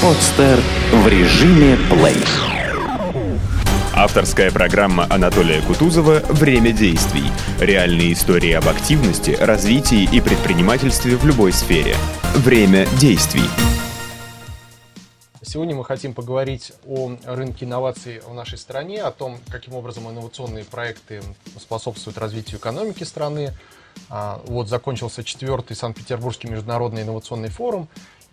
Подстер в режиме плей. Авторская программа Анатолия Кутузова «Время действий». Реальные истории об активности, развитии и предпринимательстве в любой сфере. Время действий. Сегодня мы хотим поговорить о рынке инноваций в нашей стране, о том, каким образом инновационные проекты способствуют развитию экономики страны. А, вот закончился четвертый Санкт-Петербургский международный инновационный форум.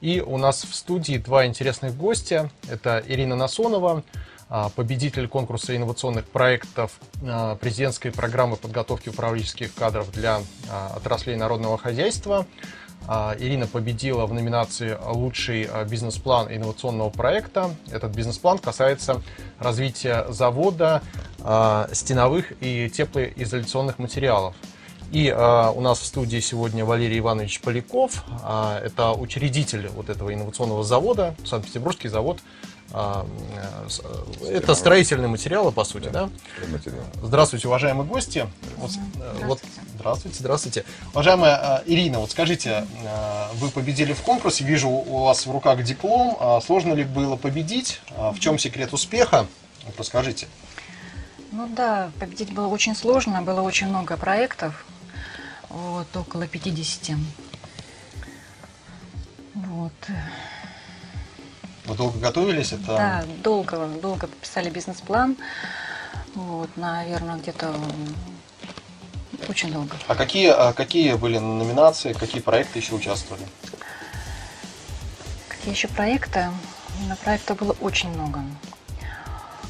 И у нас в студии два интересных гостя. Это Ирина Насонова, а, победитель конкурса инновационных проектов а, президентской программы подготовки управленческих кадров для а, отраслей народного хозяйства. Ирина победила в номинации «Лучший бизнес-план инновационного проекта». Этот бизнес-план касается развития завода стеновых и теплоизоляционных материалов. И э, у нас в студии сегодня Валерий Иванович Поляков. Э, это учредитель вот этого инновационного завода, Санкт-Петербургский завод. Э, э, это строительные материалы, по сути, да? да? Здравствуйте, уважаемые гости. Вот, здравствуйте. Вот, здравствуйте, здравствуйте. Уважаемая э, Ирина, вот скажите, э, вы победили в конкурсе, вижу у вас в руках диплом. Э, сложно ли было победить? Э, в чем секрет успеха? Вот расскажите. Ну да, победить было очень сложно, было очень много проектов, вот, около 50. Вот. Вы долго готовились? Это... Да, долго, долго писали бизнес-план. Вот, наверное, где-то очень долго. А какие, а какие были номинации, какие проекты еще участвовали? Какие еще проекты? На проектов было очень много.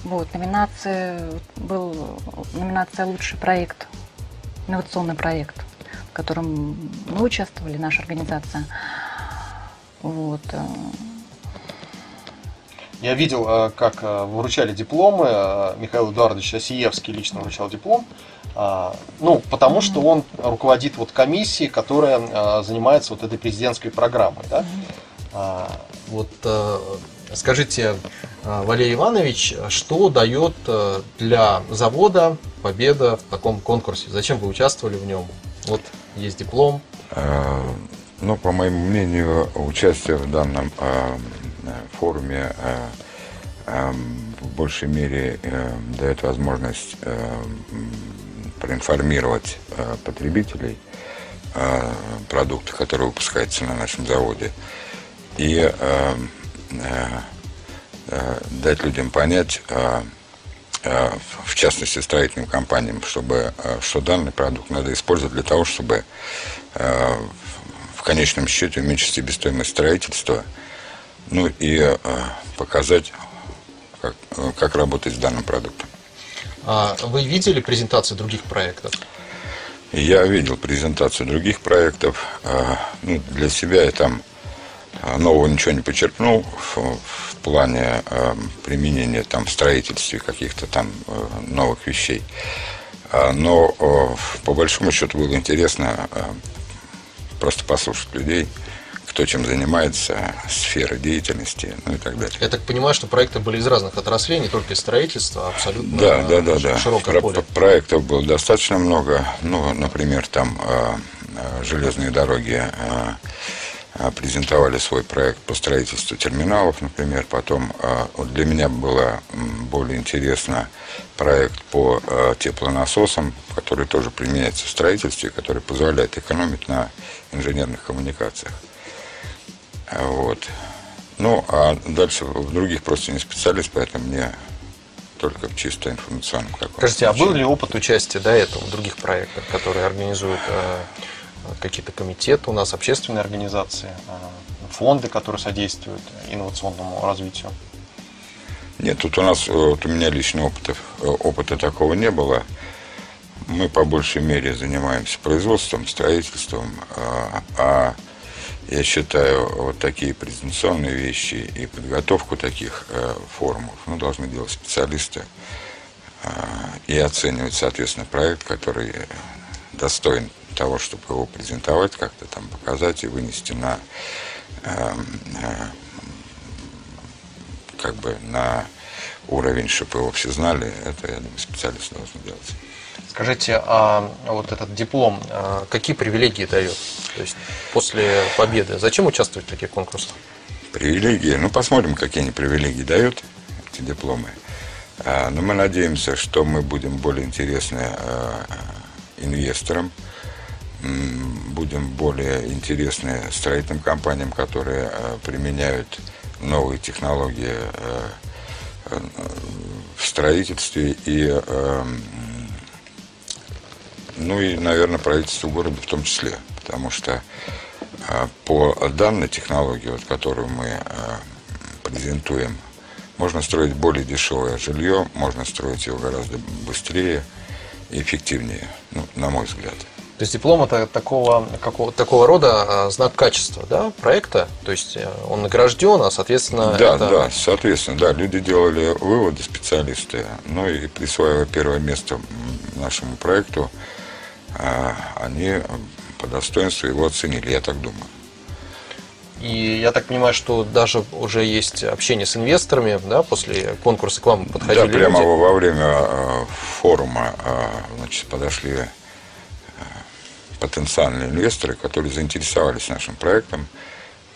Вот, номинация был номинация лучший проект, инновационный проект в котором мы участвовали, наша организация. Вот. Э. Я видел, э, как э, вручали дипломы. Михаил Эдуардович Осиевский лично вручал диплом. Ну, потому что он руководит вот комиссией, которая занимается вот этой президентской программой. Да? Вот скажите, Валерий Иванович, что дает для завода победа в таком конкурсе? Зачем вы участвовали в нем? Вот есть диплом. Э, ну, по моему мнению, участие в данном э, форуме э, в большей мере дает возможность проинформировать потребителей о продуктах, которые выпускаются на нашем заводе, и дать людям понять, Э, в частности строительным компаниям, чтобы, э, что данный продукт надо использовать для того, чтобы э, в конечном счете уменьшить себестоимость строительства, ну и показать, как, как работать с данным продуктом. А вы видели презентацию других проектов? Я видел презентацию других проектов. Ну, для себя я там нового ничего не почерпнул плане э, применения там в строительстве каких-то там э, новых вещей. А, но э, по большому счету было интересно э, просто послушать людей, кто чем занимается, сфера деятельности, ну и так далее. Я так понимаю, что проекты были из разных отраслей, не только из строительства, а абсолютно да, да, да, да. широкое Про- поле. Проектов было достаточно много. Ну, например, там э, э железные дороги э, презентовали свой проект по строительству терминалов, например. Потом а, для меня было более интересно проект по а, теплонасосам, который тоже применяется в строительстве, который позволяет экономить на инженерных коммуникациях. Вот. Ну, а дальше в других просто не специалист, поэтому мне только в чисто информационном каком-то Скажите, а был ли опыт участия до этого в других проектах, которые организуют какие-то комитеты у нас, общественные организации, э, фонды, которые содействуют инновационному развитию? Нет, тут у нас, э, вот у меня лично опыта, э, опыта такого не было. Мы по большей мере занимаемся производством, строительством, а я считаю, вот такие презентационные вещи и подготовку таких форумов ну, должны делать специалисты и оценивать, соответственно, проект, который достоин того, чтобы его презентовать, как-то там показать и вынести на э, э, как бы на уровень, чтобы его все знали, это, я думаю, специалисты должны делать. Скажите, а вот этот диплом, а какие привилегии дает? То есть после победы, зачем участвовать в таких конкурсах? привилегии. Ну, посмотрим, какие они привилегии дают, эти дипломы. А, но мы надеемся, что мы будем более интересны а, инвесторам, будем более интересны строительным компаниям, которые а, применяют новые технологии в строительстве и ну и, наверное, правительству города в том числе, потому что по данной технологии, вот, которую мы презентуем, можно строить более дешевое жилье, можно строить его гораздо быстрее и эффективнее, ну, на мой взгляд. То есть диплом это такого, какого, такого рода а, знак качества да, проекта, то есть э, он награжден, а соответственно... Да, это... да, соответственно, да, люди делали выводы, специалисты, ну и присваивая первое место нашему проекту, а, они по достоинству его оценили, я так думаю. И я так понимаю, что даже уже есть общение с инвесторами, да, после конкурса к вам подходили Да, прямо люди. во время э, форума значит, подошли потенциальные инвесторы, которые заинтересовались нашим проектом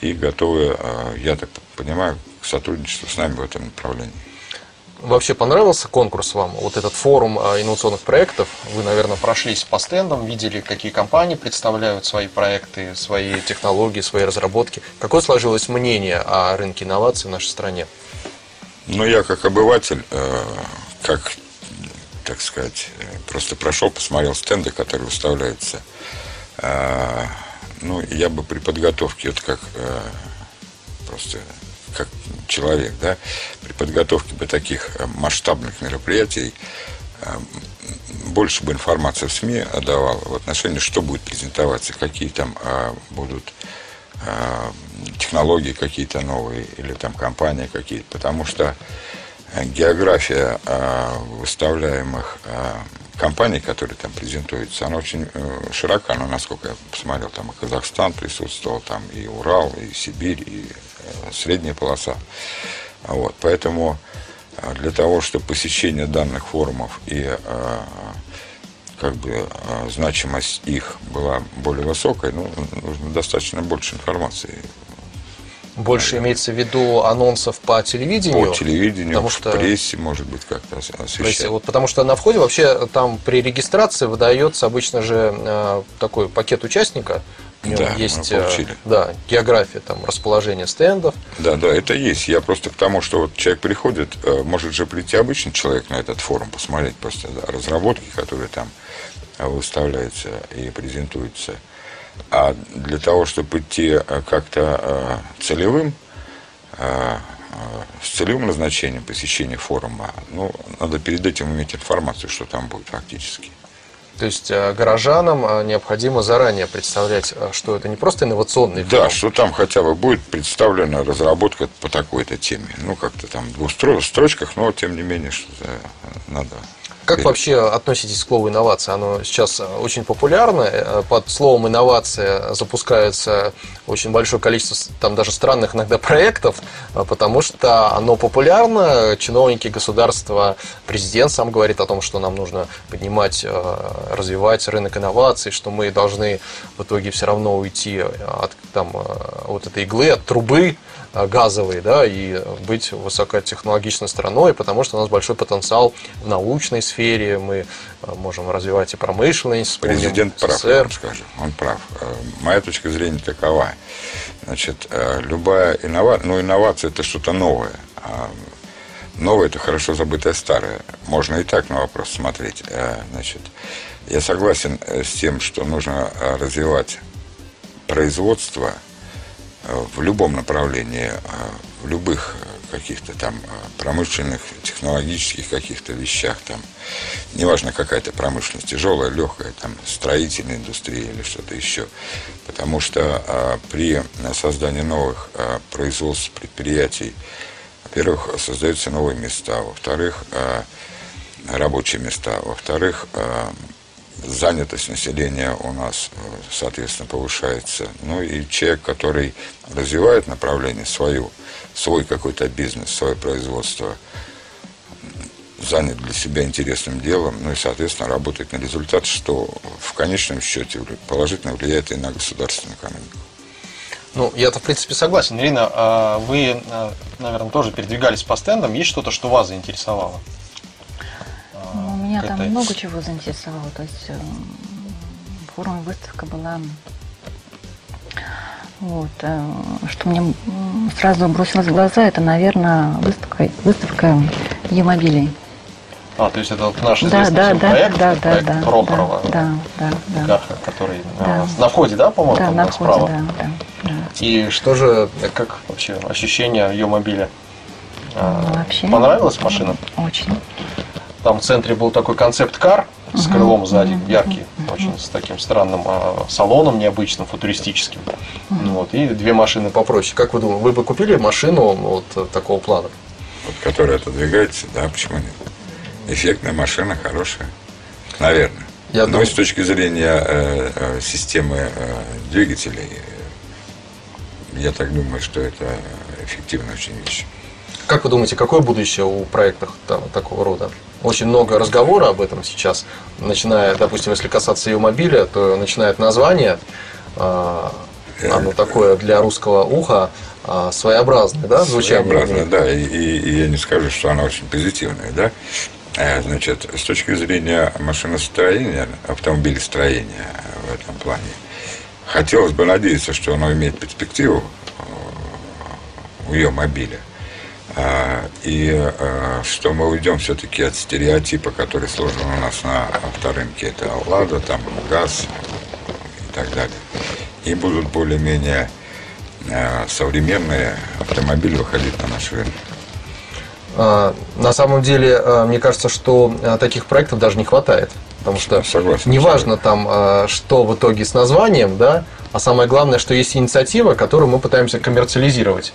и готовы, я так понимаю, к сотрудничеству с нами в этом направлении. Вообще понравился конкурс вам? Вот этот форум а, инновационных проектов. Вы, наверное, прошлись по стендам, видели, какие компании представляют свои проекты, свои технологии, свои разработки. Какое сложилось мнение о рынке инноваций в нашей стране? Ну, я как обыватель, э, как, так сказать, э, просто прошел, посмотрел стенды, которые выставляются. Э, ну, я бы при подготовке, вот как просто как человек, да, при подготовке бы таких э, масштабных мероприятий э, больше бы информации в СМИ давал в отношении, что будет презентоваться, какие там а, будут а, технологии какие-то новые или там компании какие-то, потому что география а, выставляемых а, компаний, которые там презентуются, она очень э, широка, но насколько я посмотрел, там и Казахстан присутствовал, там и Урал, и Сибирь, и э, средняя полоса. Вот, поэтому э, для того, чтобы посещение данных форумов и как бы значимость их была более высокой, ну, нужно достаточно больше информации больше имеется в виду анонсов по телевидению. По телевидению, потому что, в прессе, может быть, как-то освещать. Вот, потому что на входе вообще там при регистрации выдается обычно же э, такой пакет участника. Да, есть э, да, география, там, расположение стендов. Да, да, это есть. Я просто к тому, что вот человек приходит, э, может же прийти обычный человек на этот форум, посмотреть просто да, разработки, которые там выставляются и презентуются. А для того, чтобы идти э, как-то э, целевым, э, с целевым назначением посещения форума, ну, надо перед этим иметь информацию, что там будет фактически. То есть горожанам необходимо заранее представлять, что это не просто инновационный форум. Да, что там хотя бы будет представлена разработка по такой-то теме. Ну, как-то там в двух строчках, но тем не менее, что надо как вообще относитесь к слову инновация? Оно сейчас очень популярно. Под словом инновация запускается очень большое количество, там даже странных иногда проектов, потому что оно популярно. Чиновники государства, президент сам говорит о том, что нам нужно поднимать, э, развивать рынок инноваций, что мы должны в итоге все равно уйти от там, э, вот этой иглы, от трубы, Э, газовые, да, и быть высокотехнологичной страной, потому что у нас большой потенциал в научной сфере, мы э, можем развивать и промышленность. Президент прав, я вам скажу, он прав. Э, моя точка зрения такова. Значит, любая инновация, ну, инновация это что-то новое. А новое это хорошо забытое старое. Можно и так на вопрос смотреть. Значит, я согласен с тем, что нужно развивать производство – в любом направлении, а, в любых каких-то там а, промышленных, технологических каких-то вещах, там, неважно какая-то промышленность, тяжелая, легкая, там, строительная индустрия или что-то еще. Потому что а, при создании новых а, производств, предприятий, во-первых, создаются новые места, во-вторых, а, рабочие места, во-вторых, а, занятость населения у нас, э, соответственно, повышается. Ну и человек, который развивает направление свою, свой какой-то бизнес, свое производство, занят для себя интересным делом, ну и, соответственно, работает на результат, что в конечном счете положительно влияет и на государственную экономику. Ну, я-то, в принципе, согласен. Ирина, а вы, а, наверное, тоже передвигались по стендам. Есть что-то, что вас заинтересовало? Меня там этой- много чего заинтересовало. То есть э, форум выставка была. Вот, э, что мне сразу бросилось в глаза, это, наверное, выставка, выставка Е-мобилей. А, то есть это вот наш Да, известный да, да, проект, да, да, проект да, Прохорова, да, да, да, да, Гаха, который Да. а, на входе, да, по-моему, да, там на входе, справа? да, да, да. И что же, э, как вообще ощущение ее мобиля? А, Ну, вообще- Понравилась машина? Очень. Там в центре был такой концепт-кар с крылом сзади, яркий, очень с таким странным а, салоном необычным, футуристическим. Вот, и две машины попроще. Как вы думаете, вы бы купили машину вот э, такого плана? Вот, которая отодвигается, да, почему нет? Эффектная машина, хорошая. Наверное. Я Но думаю- с точки зрения э, э, системы э, двигателей, э, я так думаю, что это эффективная очень вещь. Как вы думаете, какое будущее у проектов там, такого рода? Очень много разговора об этом сейчас, начиная, допустим, если касаться ее мобиля, то начинает название, а, оно такое для русского уха а, своеобразное, да, звучание? Своеобразно, имеет? да, и, и- и я не скажу, что она очень позитивная, да. Э, Значит, с точки зрения машиностроения, автомобилестроения в этом плане, хотелось бы надеяться, что оно имеет перспективу э, у ее мобиля. А, И э, что мы уйдем все-таки от стереотипа, который сложен у нас на авторынке. Это Лада, там ГАЗ и так далее. И будут более-менее э, современные автомобили выходить на наш рынок. А, На самом деле, а, мне кажется, что а, таких проектов даже не хватает. Потому что Согласен. неважно там, а, что в итоге с названием, да, а самое главное, что есть инициатива, которую мы пытаемся коммерциализировать.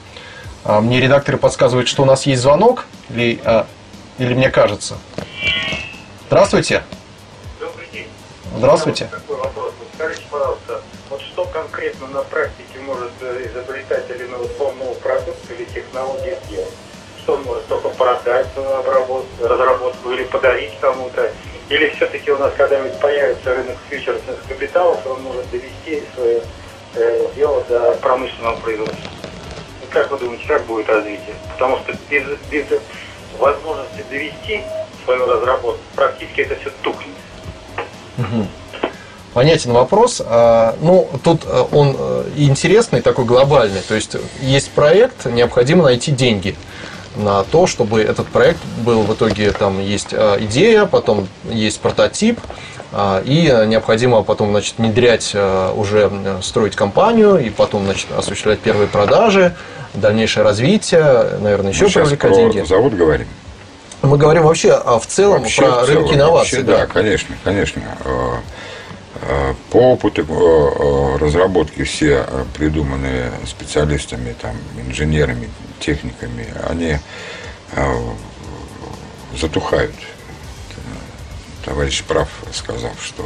А, Мне редакторы подсказывают, что у нас есть звонок, или, а, или мне кажется. Здравствуйте. Добрый день. Здравствуйте. Вот такой вопрос. Вот скажите, пожалуйста, вот что конкретно на практике может э, изобретатель инновационного продукта или технологии сделать? Что он может только продать обработку, разработку или подарить кому-то? Или все-таки у нас когда-нибудь появится рынок фьючерсных капиталов, он может довести свое э, дело до промышленного производства? Как вы думаете, как будет развитие? Потому что без, без возможности довести свою разработку, практически это все тухнет. Понятен вопрос. А, Ну, тут э, он э, интересный, такой глобальный. То есть есть проект, необходимо найти деньги на то, чтобы этот проект был в итоге там есть э, идея, потом есть прототип, а, и э, необходимо потом значит, внедрять, уже строить компанию, и потом значит, осуществлять первые продажи, дальнейшее развитие, наверное, еще Мы привлекать деньги. завод говорим. Мы говорим вообще а в целом Вообще, про в целом, рынки инноваций. вообще, да. конечно, конечно. Э, э, По опыту э, э, разработки все э, придуманные специалистами, там, инженерами, техниками, они затухают. Товарищ прав, сказав, что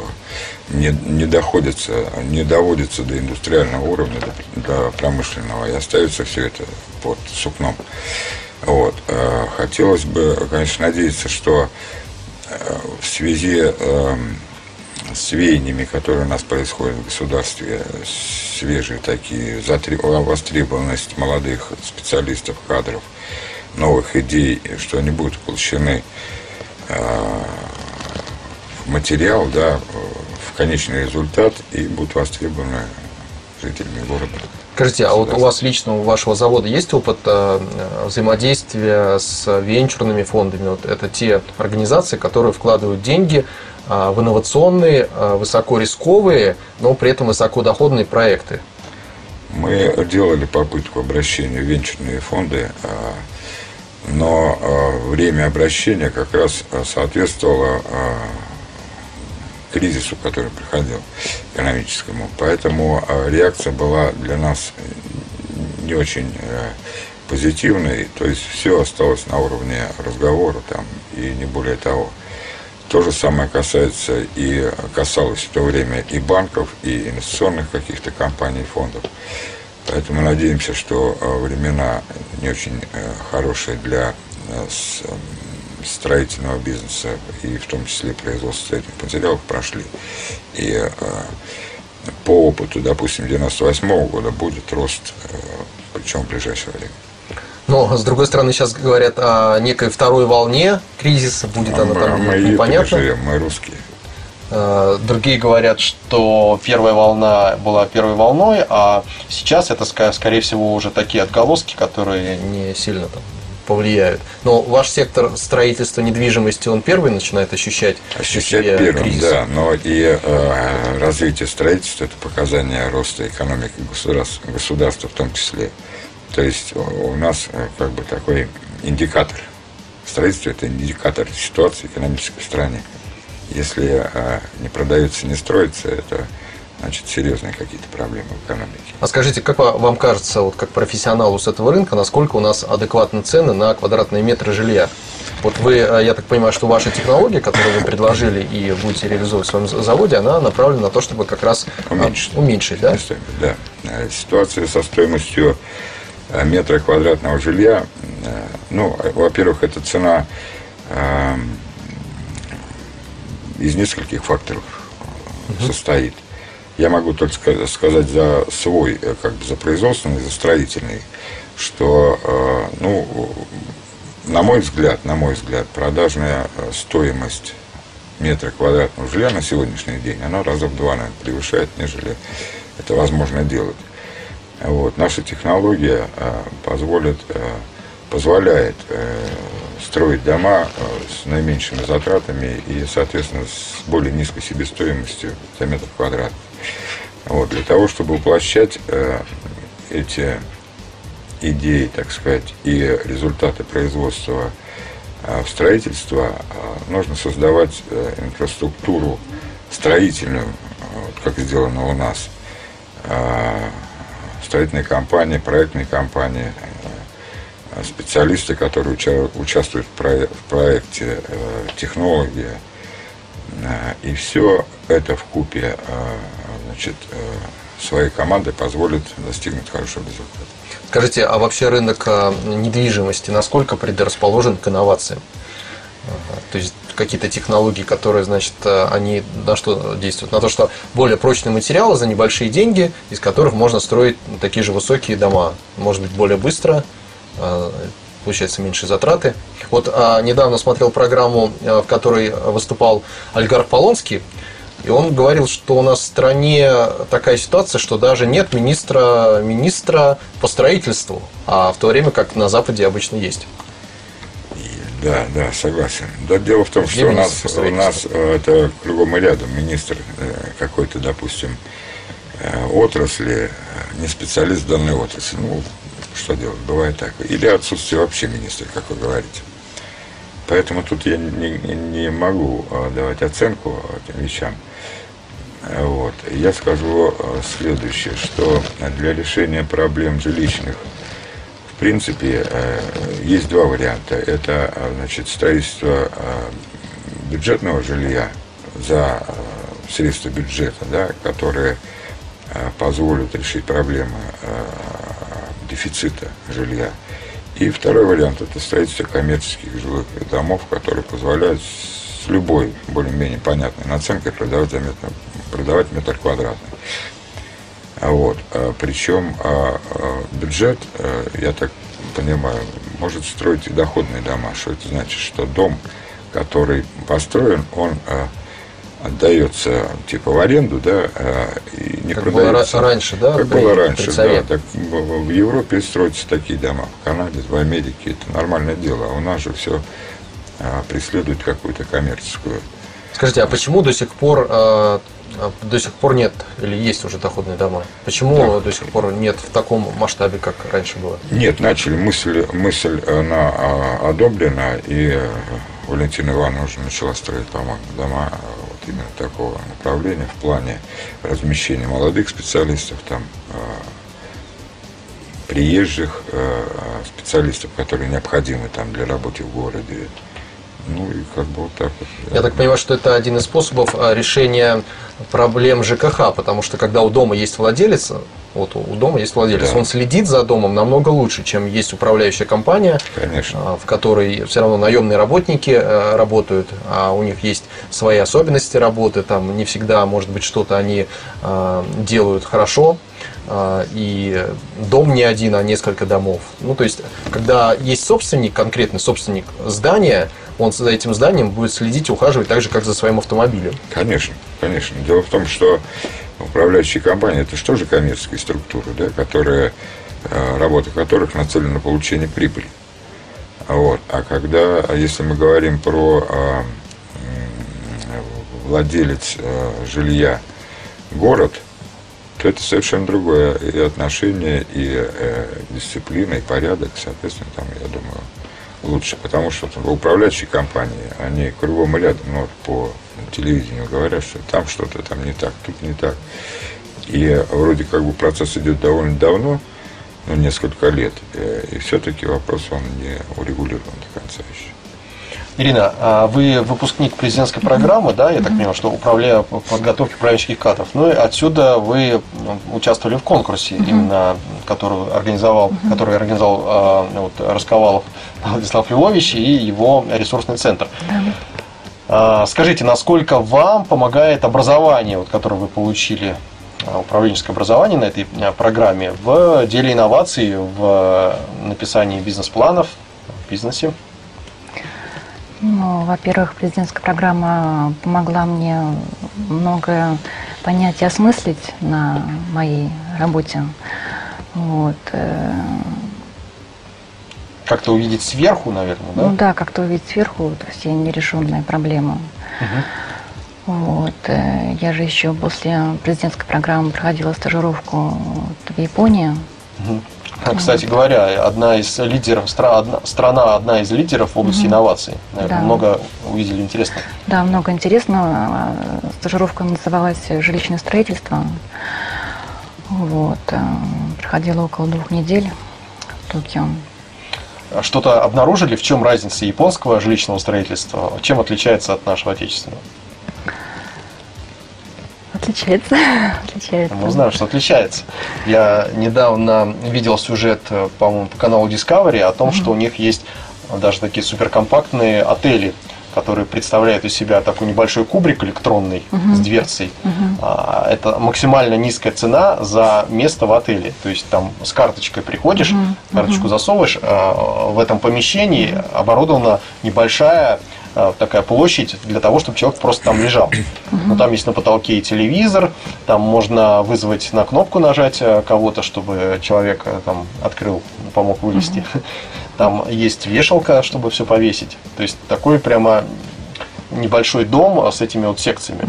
не, не доходится, не доводится до индустриального уровня, до, до промышленного, и остается все это под сукном. Вот. э, Хотелось бы, конечно, надеяться, что э, в связи э, с веяниями, которые у нас происходят в государстве, свежие такие, востребованность молодых специалистов, кадров, новых идей, что они будут воплощены э, материал, да, в конечный результат и будут востребованы жителями города. Скажите, а вот у вас лично, у вашего завода есть опыт э, взаимодействия с венчурными фондами? Вот это те организации, которые вкладывают деньги э, в инновационные, э, высокорисковые, но при этом высокодоходные проекты. Мы делали попытку обращения в венчурные фонды, но время обращения как раз соответствовало кризису, который приходил экономическому. Поэтому а, реакция была для нас не очень э, позитивной, то есть все осталось на уровне разговора там и не более того. То же самое касается и касалось в то время и банков, и инвестиционных каких-то компаний, фондов. Поэтому надеемся, что э, времена не очень э, хорошие для строительного бизнеса и в том числе производства строительных материалов прошли. И э, по опыту, допустим, 98 года будет рост, причем в ближайшее время. Но, с другой стороны, сейчас говорят о некой второй волне кризиса, будет а она мы, там мы непонятно. Живем, мы русские. Э, другие говорят, что первая волна была первой волной, а сейчас это, скорее всего, уже такие отголоски, которые не сильно там повлияют. Но ваш сектор строительства недвижимости, он первый начинает ощущать Ощущать первым, кризис. да. Но и э, развитие строительства – это показание роста экономики государства, государства в том числе. То есть у нас э, как бы такой индикатор. Строительство – это индикатор ситуации экономической в стране. Если а, не продается, не строится, это значит серьезные какие-то проблемы в экономике. А скажите, как вам кажется, вот как профессионалу с этого рынка, насколько у нас адекватны цены на квадратные метры жилья? Вот вы, а, я так понимаю, что ваша технология, которую вы предложили и будете реализовывать в своем заводе, она направлена на то, чтобы как раз а, уменьшить, уменьшить да? Да. Ситуация со стоимостью метра квадратного жилья, ну, во-первых, это цена из нескольких факторов угу. состоит. Я могу только сказать за свой, э, как бы за производственный, за строительный, что, э, ну, на мой взгляд, на мой взгляд, продажная э, стоимость метра квадратного жилья на сегодняшний день, она раза в два, наверное, превышает, нежели это возможно делать. Вот. Наша технология позволит, позволяет строить дома с наименьшими затратами и, соответственно, с более низкой себестоимостью за метр квадратный. Вот, для того, чтобы уплощать э, эти идеи, так сказать, и результаты производства э, в строительство, э, нужно создавать э, инфраструктуру строительную, вот, как сделано у нас. Э, строительные компании, проектные компании, специалисты, которые участвуют в проекте, э, технологи. Э, и все это в купе э, значит, своей командой позволит достигнуть хорошего результата. Скажите, а вообще рынок недвижимости насколько предрасположен к инновациям? То есть какие-то технологии, которые, значит, они на что действуют? На то, что более прочные материалы за небольшие деньги, из которых можно строить такие же высокие дома. Может быть, более быстро, получается меньше затраты. Вот а, недавно смотрел программу, в которой выступал Альгар Полонский, и он говорил, что у нас в стране такая ситуация, что даже нет министра, министра по строительству, а в то время как на Западе обычно есть. Да, да, согласен. Да, дело в том, Где что у нас, у нас э, это кругом и рядом министр э, какой-то, допустим, э, отрасли, не специалист данной отрасли. Ну, что делать? Бывает так. Или отсутствие вообще министра, как вы говорите. Поэтому тут я не, не могу а, давать оценку этим вещам. Вот. Я скажу а, следующее, что для решения проблем жилищных, в принципе, э, есть два варианта. Это а, значит, строительство бюджетного жилья за средства бюджета, да, которые позволят решить проблемы дефицита жилья. И второй вариант – это строительство коммерческих жилых домов, которые позволяют с любой более-менее понятной наценкой продавать, метр, продавать метр квадратный. Вот. А, причем а, а, бюджет, а, я так понимаю, может строить и доходные дома. Что это значит? Что дом, который построен, он а, отдается типа в аренду, да, а, и не как продается. Было раньше, да? Как было раньше, да. Так, в Европе строятся такие дома, в Канаде, в Америке это нормальное дело, а у нас же все а, преследует какую-то коммерческую. Скажите, а почему до сих пор а, до сих пор нет или есть уже доходные дома? Почему да. до сих пор нет в таком масштабе, как раньше было? Нет, начали мысль мысль она одобрена и Валентина Ивановна уже начала строить, по-моему, дома именно такого направления в плане размещения молодых специалистов, там, а, приезжих а, специалистов, которые необходимы там для работы в городе, Ну и как бы вот так вот. Я так понимаю, что это один из способов а, решения проблем ЖКХ, потому что когда у дома есть владелец, вот у дома есть владелец, Да. он следит за домом намного лучше, чем есть управляющая компания, Конечно. а, в которой все равно наемные работники э, работают, а у них есть свои особенности работы, там не всегда, может быть, что-то они а, делают хорошо, и дом не один, а несколько домов. Ну, то есть, когда есть собственник, конкретный собственник здания, он за этим зданием будет следить ухаживать так же, как за своим автомобилем. Конечно, конечно. Дело в том, что управляющие компании это же коммерческие структуры, да, которые, э, работа которых нацелена на получение прибыли. Вот. А когда, а если мы говорим про а, владелец жилья город, то это совершенно другое и отношение, и э, дисциплина, и порядок, соответственно, там, я думаю, лучше. Потому что там, управляющие компании, они кругом и рядом, ну, вот по телевидению говорят, что там что-то там не так, тут не так. И вроде как бы процесс идет довольно давно, ну, несколько лет, э, и все-таки вопрос, он не урегулирован до конца еще. Ирина, а вы выпускник президентской программы, да, я так понимаю, что управляя подготовкой управленческих кадров. Ну и отсюда вы ну, участвовали в конкурсе, именно который организовал, который организовал а, вот, Расковалов Владислав Львович и его ресурсный центр. А, Скажите, насколько вам помогает образование, вот, которое вы получили, управленческое образование на этой программе в деле инноваций, в написании бизнес-планов, в бизнесе? Ну, во-первых, президентская программа помогла мне многое понять и осмыслить на моей работе. Вот. э, Как-то увидеть сверху, наверное, да? Ну да, как-то увидеть сверху вот все нерешенные проблемы. Вот. э, Я же еще после президентской программы проходила стажировку вот в Японии. А, Кстати говоря, одна из лидеров, страна одна из лидеров в области инноваций. Наверное, Да. много увидели интересного. Да, много интересного. Стажировка называлась «Жилищное строительство». Вот. э, Проходила около двух недель в Токио. А Что-то обнаружили, в чем разница японского жилищного строительства? Чем отличается от нашего отечественного? Отличается. Отличается. Мы знаем, что отличается. Я недавно видел сюжет, э, по-моему, по каналу Discovery о том, что у них есть даже такие суперкомпактные отели, которые представляют из себя такой небольшой кубрик электронный с дверцей. А, Это максимально низкая цена за место в отеле. То есть там с карточкой приходишь, карточку засовываешь, а, в этом помещении оборудована небольшая такая площадь для того, чтобы человек просто там лежал. Но там есть на потолке и телевизор, там можно вызвать на кнопку нажать э, кого-то, чтобы человек э, там открыл, помог вылезти. Там есть вешалка, чтобы все повесить. То есть такой прямо небольшой дом а, с этими вот секциями.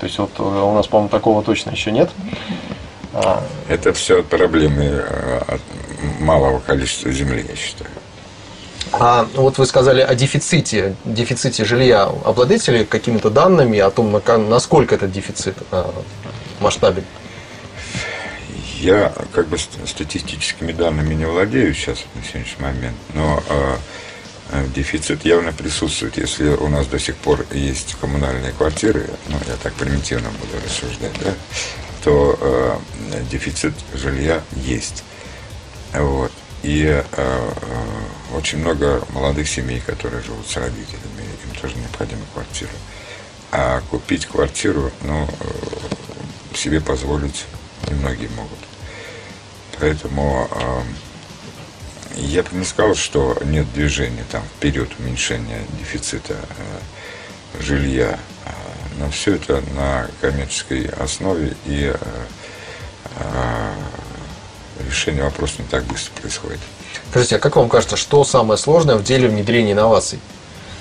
То есть вот э, у нас, по-моему, такого точно еще нет. А, Это все проблемы малого количества земли, я считаю. А вот вы сказали о дефиците, дефиците жилья. Обладаете ли какими-то данными о том, насколько этот дефицит а, масштабен? Я как бы ст- статистическими данными не владею сейчас на сегодняшний момент, но э, э, дефицит явно присутствует. Если у нас до сих пор есть коммунальные квартиры, ну я так примитивно буду рассуждать, да, то э, дефицит жилья есть. Вот. И э, э, очень много молодых семей, которые живут с родителями, им тоже необходима квартира. А купить квартиру, ну, э, себе позволить немногие могут. Поэтому э, я бы не сказал, что нет движения там вперед уменьшения дефицита э, жилья. Э, Но все это на коммерческой основе и э, решение вопроса не так быстро происходит. Скажите, а как вам кажется, что самое сложное в деле внедрения инноваций?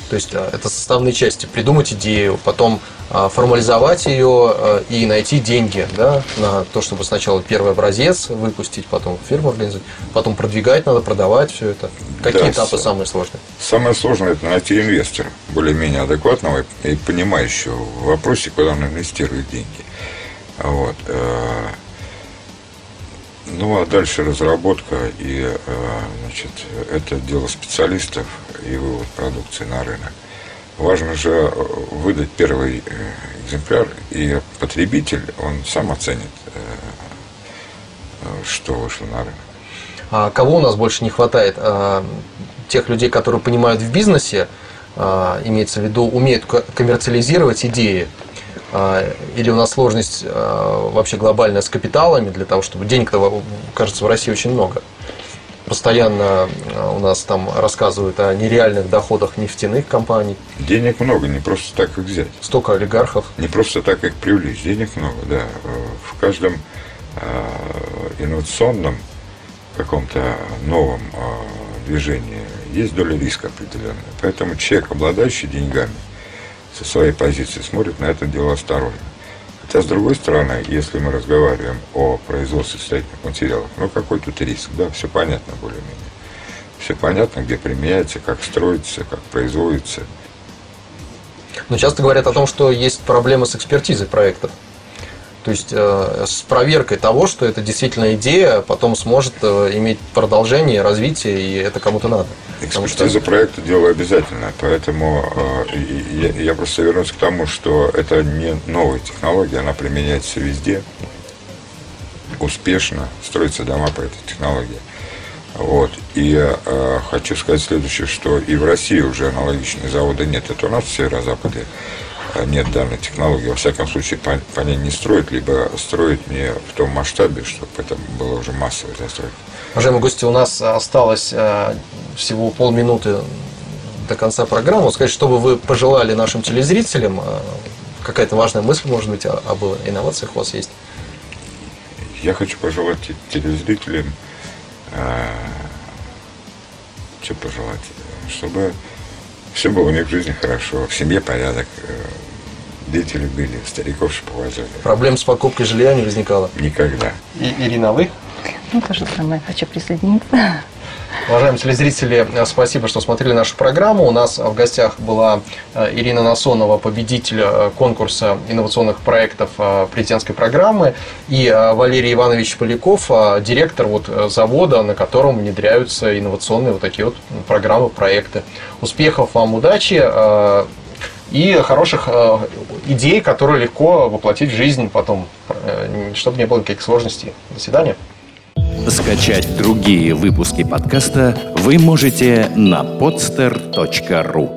То есть а, это составные части. Придумать идею, потом а, формализовать ее а, и найти деньги да, на то, чтобы сначала первый образец выпустить, потом фирму организовать, потом продвигать надо, продавать все это. Какие Да, этапы самые сложные? Самое сложное это найти инвестора, более-менее адекватного и понимающего в вопросе, куда он инвестирует деньги. Вот. Э, Ну, а дальше разработка и, э, значит, это дело специалистов и вывод продукции на рынок. Важно же выдать первый экземпляр, и потребитель, он сам оценит, что вышло на рынок. А кого у нас больше не хватает? А, тех людей, которые понимают в бизнесе, а, имеется в виду, умеют коммерциализировать идеи, или у нас сложность а, вообще глобальная с капиталами для того, чтобы денег-то, кажется, в России очень много. Постоянно а, у нас там рассказывают о нереальных доходах нефтяных компаний. Денег много, не просто так их взять. Столько олигархов. Не просто так их привлечь. Денег много, да. В каждом инновационном каком-то новом движении есть доля риска определенная. Поэтому человек, обладающий деньгами, со своей позиции смотрит на это дело осторожно. Хотя, с другой стороны, если мы разговариваем о производстве строительных материалов, ну какой тут риск, да, все понятно более-менее. Все понятно, где применяется, как строится, как производится. Но часто говорят о том, что есть проблемы с экспертизой проектов. То есть э, с проверкой того, что это действительно идея, потом сможет э, иметь продолжение, развитие, и это кому-то надо. Экспертиза что... проекта дело обязательное, поэтому э, я, просто вернусь к тому, что это не новая технология, она применяется везде, успешно строятся дома по этой технологии. Вот. И э, хочу сказать следующее, что и в России уже аналогичные заводы нет. Это у нас в северо-западе нет данной технологии, во всяком случае, по, по ней не строить, либо строить не в том масштабе, чтобы это было уже массовой застройкой. Уважаемые гости, у нас осталось э, всего полминуты до конца программы. Сказать, что бы вы пожелали нашим телезрителям, э, какая-то важная мысль, может быть, об инновациях у вас есть? Я хочу пожелать телезрителям, э, что пожелать, чтобы все было у них в жизни хорошо, в семье порядок, дети любили, стариков поважали. Проблем с покупкой жилья не возникало? Никогда. И, Ирина, вы? Ну, то же самое, хочу присоединиться. Уважаемые телезрители, спасибо, что смотрели нашу программу. У нас в гостях была э, Ирина Насонова, победитель э, конкурса инновационных проектов э, президентской программы, и Валерий Иванович Поляков, директор вот завода, на котором внедряются инновационные вот такие вот программы, проекты. Успехов вам, удачи и хороших идей, которые легко воплотить в жизнь потом, чтобы не было никаких сложностей. До свидания. Скачать другие выпуски подкаста вы можете на podster.ru